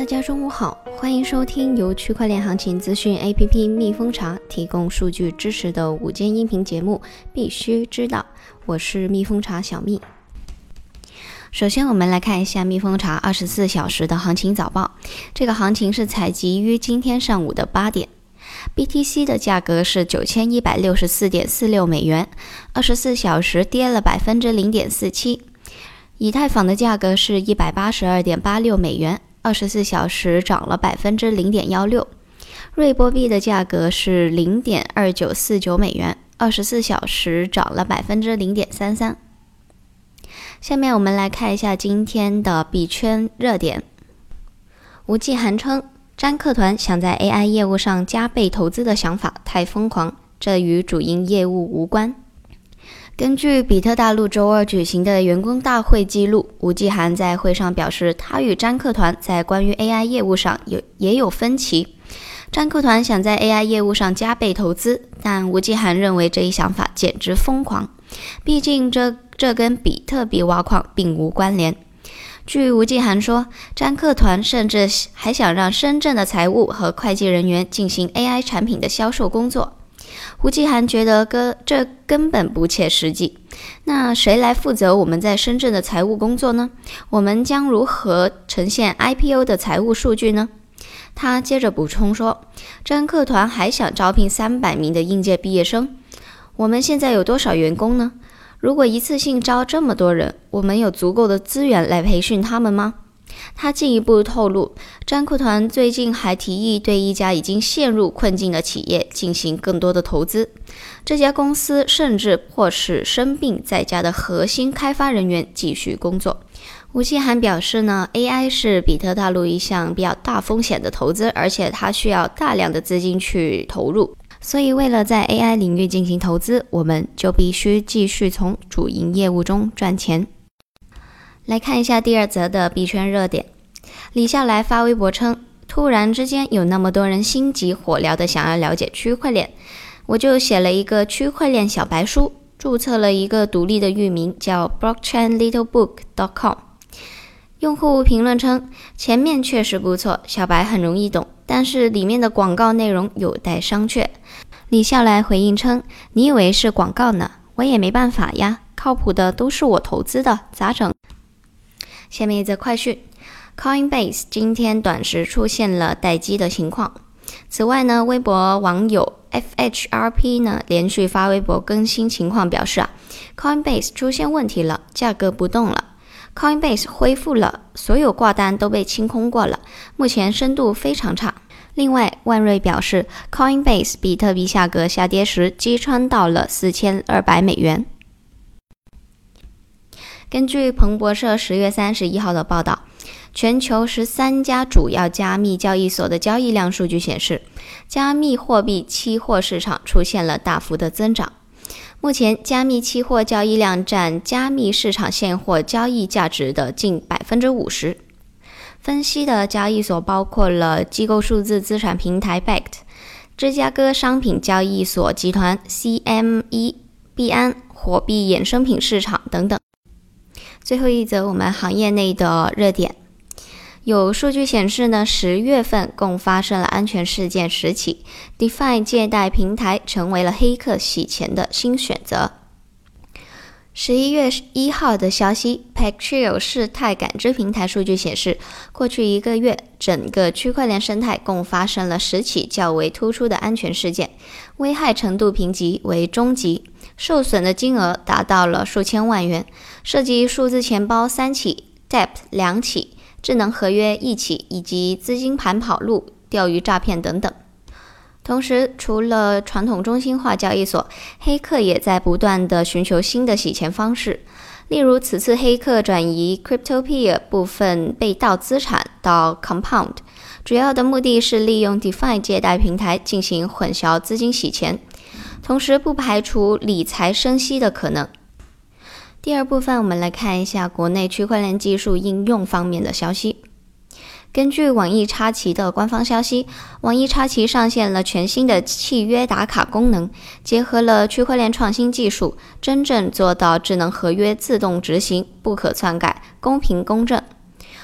大家中午好，欢迎收听由区块链行情资讯 APP 蜜蜂茶提供数据支持的午间音频节目，必须知道，我是蜜蜂茶小蜜。首先，我们来看一下蜜蜂茶二十四小时的行情早报。这个行情是采集于今天上午的八点，BTC 的价格是九千一百六十四点四六美元，二十四小时跌了百分之零点四七。以太坊的价格是一百八十二点八六美元。二十四小时涨了百分之零点幺六，瑞波币的价格是零点二九四九美元，二十四小时涨了百分之零点三三。下面我们来看一下今天的币圈热点。吴继涵称，詹克团想在 AI 业务上加倍投资的想法太疯狂，这与主营业务无关。根据比特大陆周二举行的员工大会记录，吴继涵在会上表示，他与詹克团在关于 AI 业务上有也有分歧。詹克团想在 AI 业务上加倍投资，但吴继涵认为这一想法简直疯狂，毕竟这这跟比特币挖矿并无关联。据吴继涵说，詹克团甚至还想让深圳的财务和会计人员进行 AI 产品的销售工作。胡继涵觉得，哥这根本不切实际。那谁来负责我们在深圳的财务工作呢？我们将如何呈现 IPO 的财务数据呢？他接着补充说，詹克团还想招聘三百名的应届毕业生。我们现在有多少员工呢？如果一次性招这么多人，我们有足够的资源来培训他们吗？他进一步透露，詹库团最近还提议对一家已经陷入困境的企业进行更多的投资。这家公司甚至迫使生病在家的核心开发人员继续工作。吴锡涵表示呢，AI 是比特大陆一项比较大风险的投资，而且它需要大量的资金去投入。所以，为了在 AI 领域进行投资，我们就必须继续从主营业务中赚钱。来看一下第二则的币圈热点，李笑来发微博称，突然之间有那么多人心急火燎的想要了解区块链，我就写了一个区块链小白书，注册了一个独立的域名叫 blockchainlittlebook.com。用户评论称，前面确实不错，小白很容易懂，但是里面的广告内容有待商榷。李笑来回应称，你以为是广告呢？我也没办法呀，靠谱的都是我投资的，咋整？下面一则快讯，Coinbase 今天短时出现了待机的情况。此外呢，微博网友 FHRP 呢连续发微博更新情况，表示啊，Coinbase 出现问题了，价格不动了。Coinbase 恢复了，所有挂单都被清空过了，目前深度非常差。另外，万瑞表示，Coinbase 比特币价格下跌时击穿到了四千二百美元。根据彭博社十月三十一号的报道，全球十三家主要加密交易所的交易量数据显示，加密货币期货市场出现了大幅的增长。目前，加密期货交易量占加密市场现货交易价值的近百分之五十。分析的交易所包括了机构数字资产平台 b a c k e d 芝加哥商品交易所集团 （CME）、币安货币衍生品市场等等。最后一则，我们行业内的热点，有数据显示呢，十月份共发生了安全事件十起，DeFi 借贷平台成为了黑客洗钱的新选择。十一月一号的消息 p a x r i o 事态感知平台数据显示，过去一个月，整个区块链生态共发生了十起较为突出的安全事件，危害程度评级为中级。受损的金额达到了数千万元，涉及数字钱包三起、Debt 两起、智能合约一起，以及资金盘跑路、钓鱼诈骗等等。同时，除了传统中心化交易所，黑客也在不断的寻求新的洗钱方式。例如，此次黑客转移 Cryptopia 部分被盗资产到 Compound，主要的目的是利用 DeFi 借贷平台进行混淆资金洗钱。同时，不排除理财生息的可能。第二部分，我们来看一下国内区块链技术应用方面的消息。根据网易插旗的官方消息，网易插旗上线了全新的契约打卡功能，结合了区块链创新技术，真正做到智能合约自动执行、不可篡改、公平公正。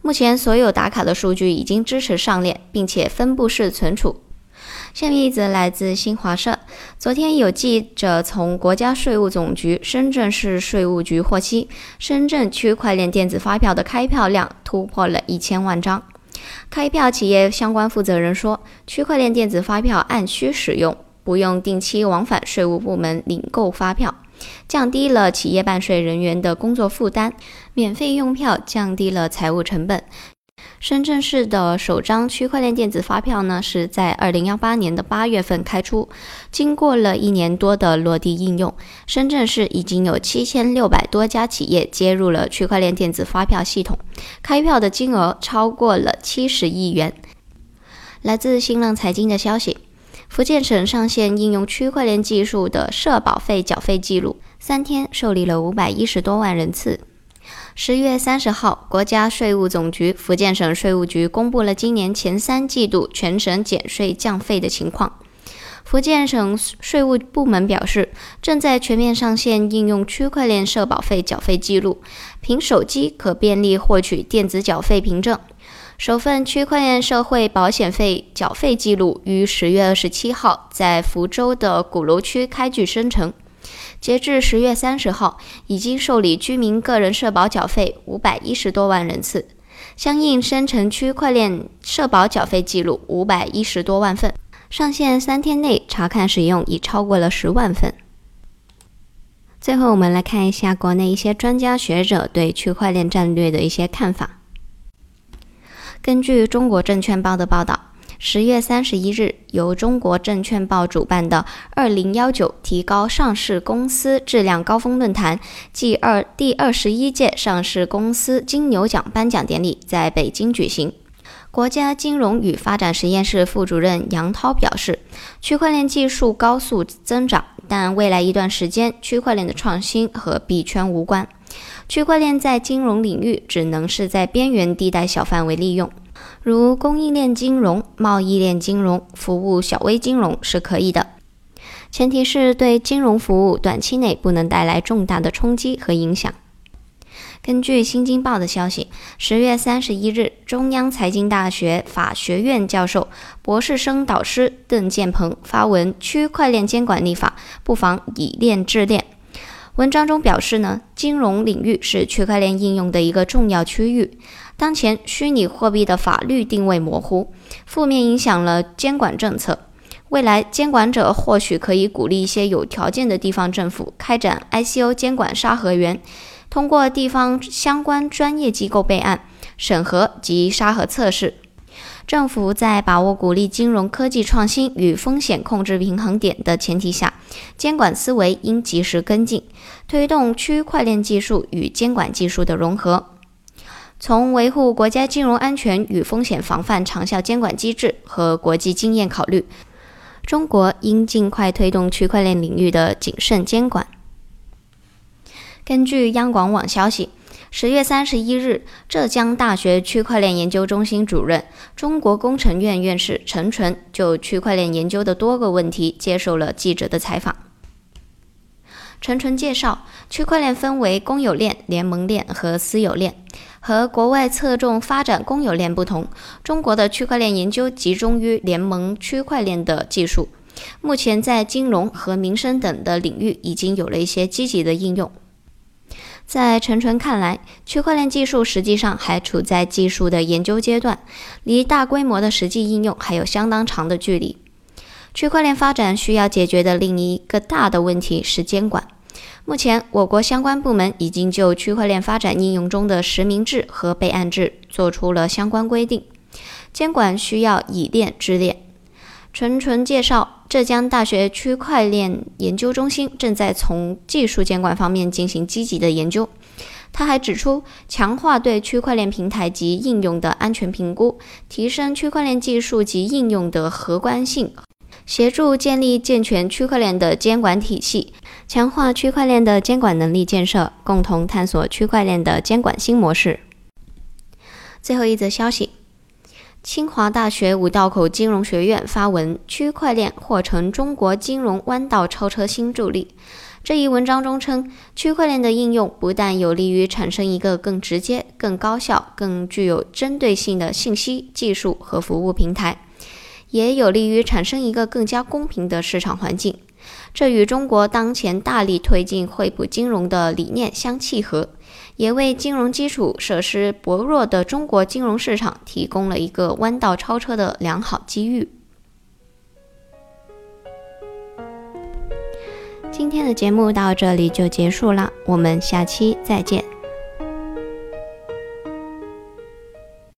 目前所有打卡的数据已经支持上链，并且分布式存储。下面一则来自新华社。昨天有记者从国家税务总局深圳市税务局获悉，深圳区块链电子发票的开票量突破了一千万张。开票企业相关负责人说，区块链电子发票按需使用，不用定期往返税务部门领购发票，降低了企业办税人员的工作负担，免费用票降低了财务成本。深圳市的首张区块链电子发票呢，是在二零幺八年的八月份开出。经过了一年多的落地应用，深圳市已经有七千六百多家企业接入了区块链电子发票系统，开票的金额超过了七十亿元。来自新浪财经的消息，福建省上线应用区块链技术的社保费缴费记录，三天受理了五百一十多万人次。十月三十号，国家税务总局福建省税务局公布了今年前三季度全省减税降费的情况。福建省税务部门表示，正在全面上线应用区块链社保费缴费记录，凭手机可便利获取电子缴费凭证。首份区块链社会保险费缴费记录于十月二十七号在福州的鼓楼区开具生成。截至十月三十号，已经受理居民个人社保缴费五百一十多万人次，相应生成区块链社保缴费记录五百一十多万份，上线三天内查看使用已超过了十万份。最后，我们来看一下国内一些专家学者对区块链战略的一些看法。根据中国证券报的报道。十月三十一日，由中国证券报主办的“二零幺九提高上市公司质量高峰论坛”暨二第二十一届上市公司金牛奖颁奖典礼在北京举行。国家金融与发展实验室副主任杨涛表示，区块链技术高速增长，但未来一段时间，区块链的创新和币圈无关。区块链在金融领域只能是在边缘地带小范围利用。如供应链金融、贸易链金融、服务小微金融是可以的，前提是对金融服务短期内不能带来重大的冲击和影响。根据《新京报》的消息，十月三十一日，中央财经大学法学院教授、博士生导师邓建鹏发文：“区块链监管立法，不妨以链治链。”文章中表示呢，金融领域是区块链应用的一个重要区域。当前虚拟货币的法律定位模糊，负面影响了监管政策。未来监管者或许可以鼓励一些有条件的地方政府开展 ICO 监管沙盒园，通过地方相关专业机构备案、审核及沙盒测试。政府在把握鼓励金融科技创新与风险控制平衡点的前提下，监管思维应及时跟进，推动区块链技术与监管技术的融合。从维护国家金融安全与风险防范长效监管机制和国际经验考虑，中国应尽快推动区块链领域的谨慎监管。根据央广网消息，十月三十一日，浙江大学区块链研究中心主任、中国工程院院士陈纯就区块链研究的多个问题接受了记者的采访。陈纯介绍，区块链分为公有链、联盟链和私有链。和国外侧重发展公有链不同，中国的区块链研究集中于联盟区块链的技术。目前在金融和民生等的领域已经有了一些积极的应用。在陈纯看来，区块链技术实际上还处在技术的研究阶段，离大规模的实际应用还有相当长的距离。区块链发展需要解决的另一个大的问题是监管。目前，我国相关部门已经就区块链发展应用中的实名制和备案制做出了相关规定，监管需要以链治链。纯纯介绍，浙江大学区块链研究中心正在从技术监管方面进行积极的研究。他还指出，强化对区块链平台及应用的安全评估，提升区块链技术及应用的合规性。协助建立健全区块链的监管体系，强化区块链的监管能力建设，共同探索区块链的监管新模式。最后一则消息：清华大学五道口金融学院发文，区块链或成中国金融弯道超车新助力。这一文章中称，区块链的应用不但有利于产生一个更直接、更高效、更具有针对性的信息技术和服务平台，也有利于产生一个更加公平的市场环境。这与中国当前大力推进惠普金融的理念相契合，也为金融基础设施薄弱的中国金融市场提供了一个弯道超车的良好机遇。今天的节目到这里就结束了，我们下期再见。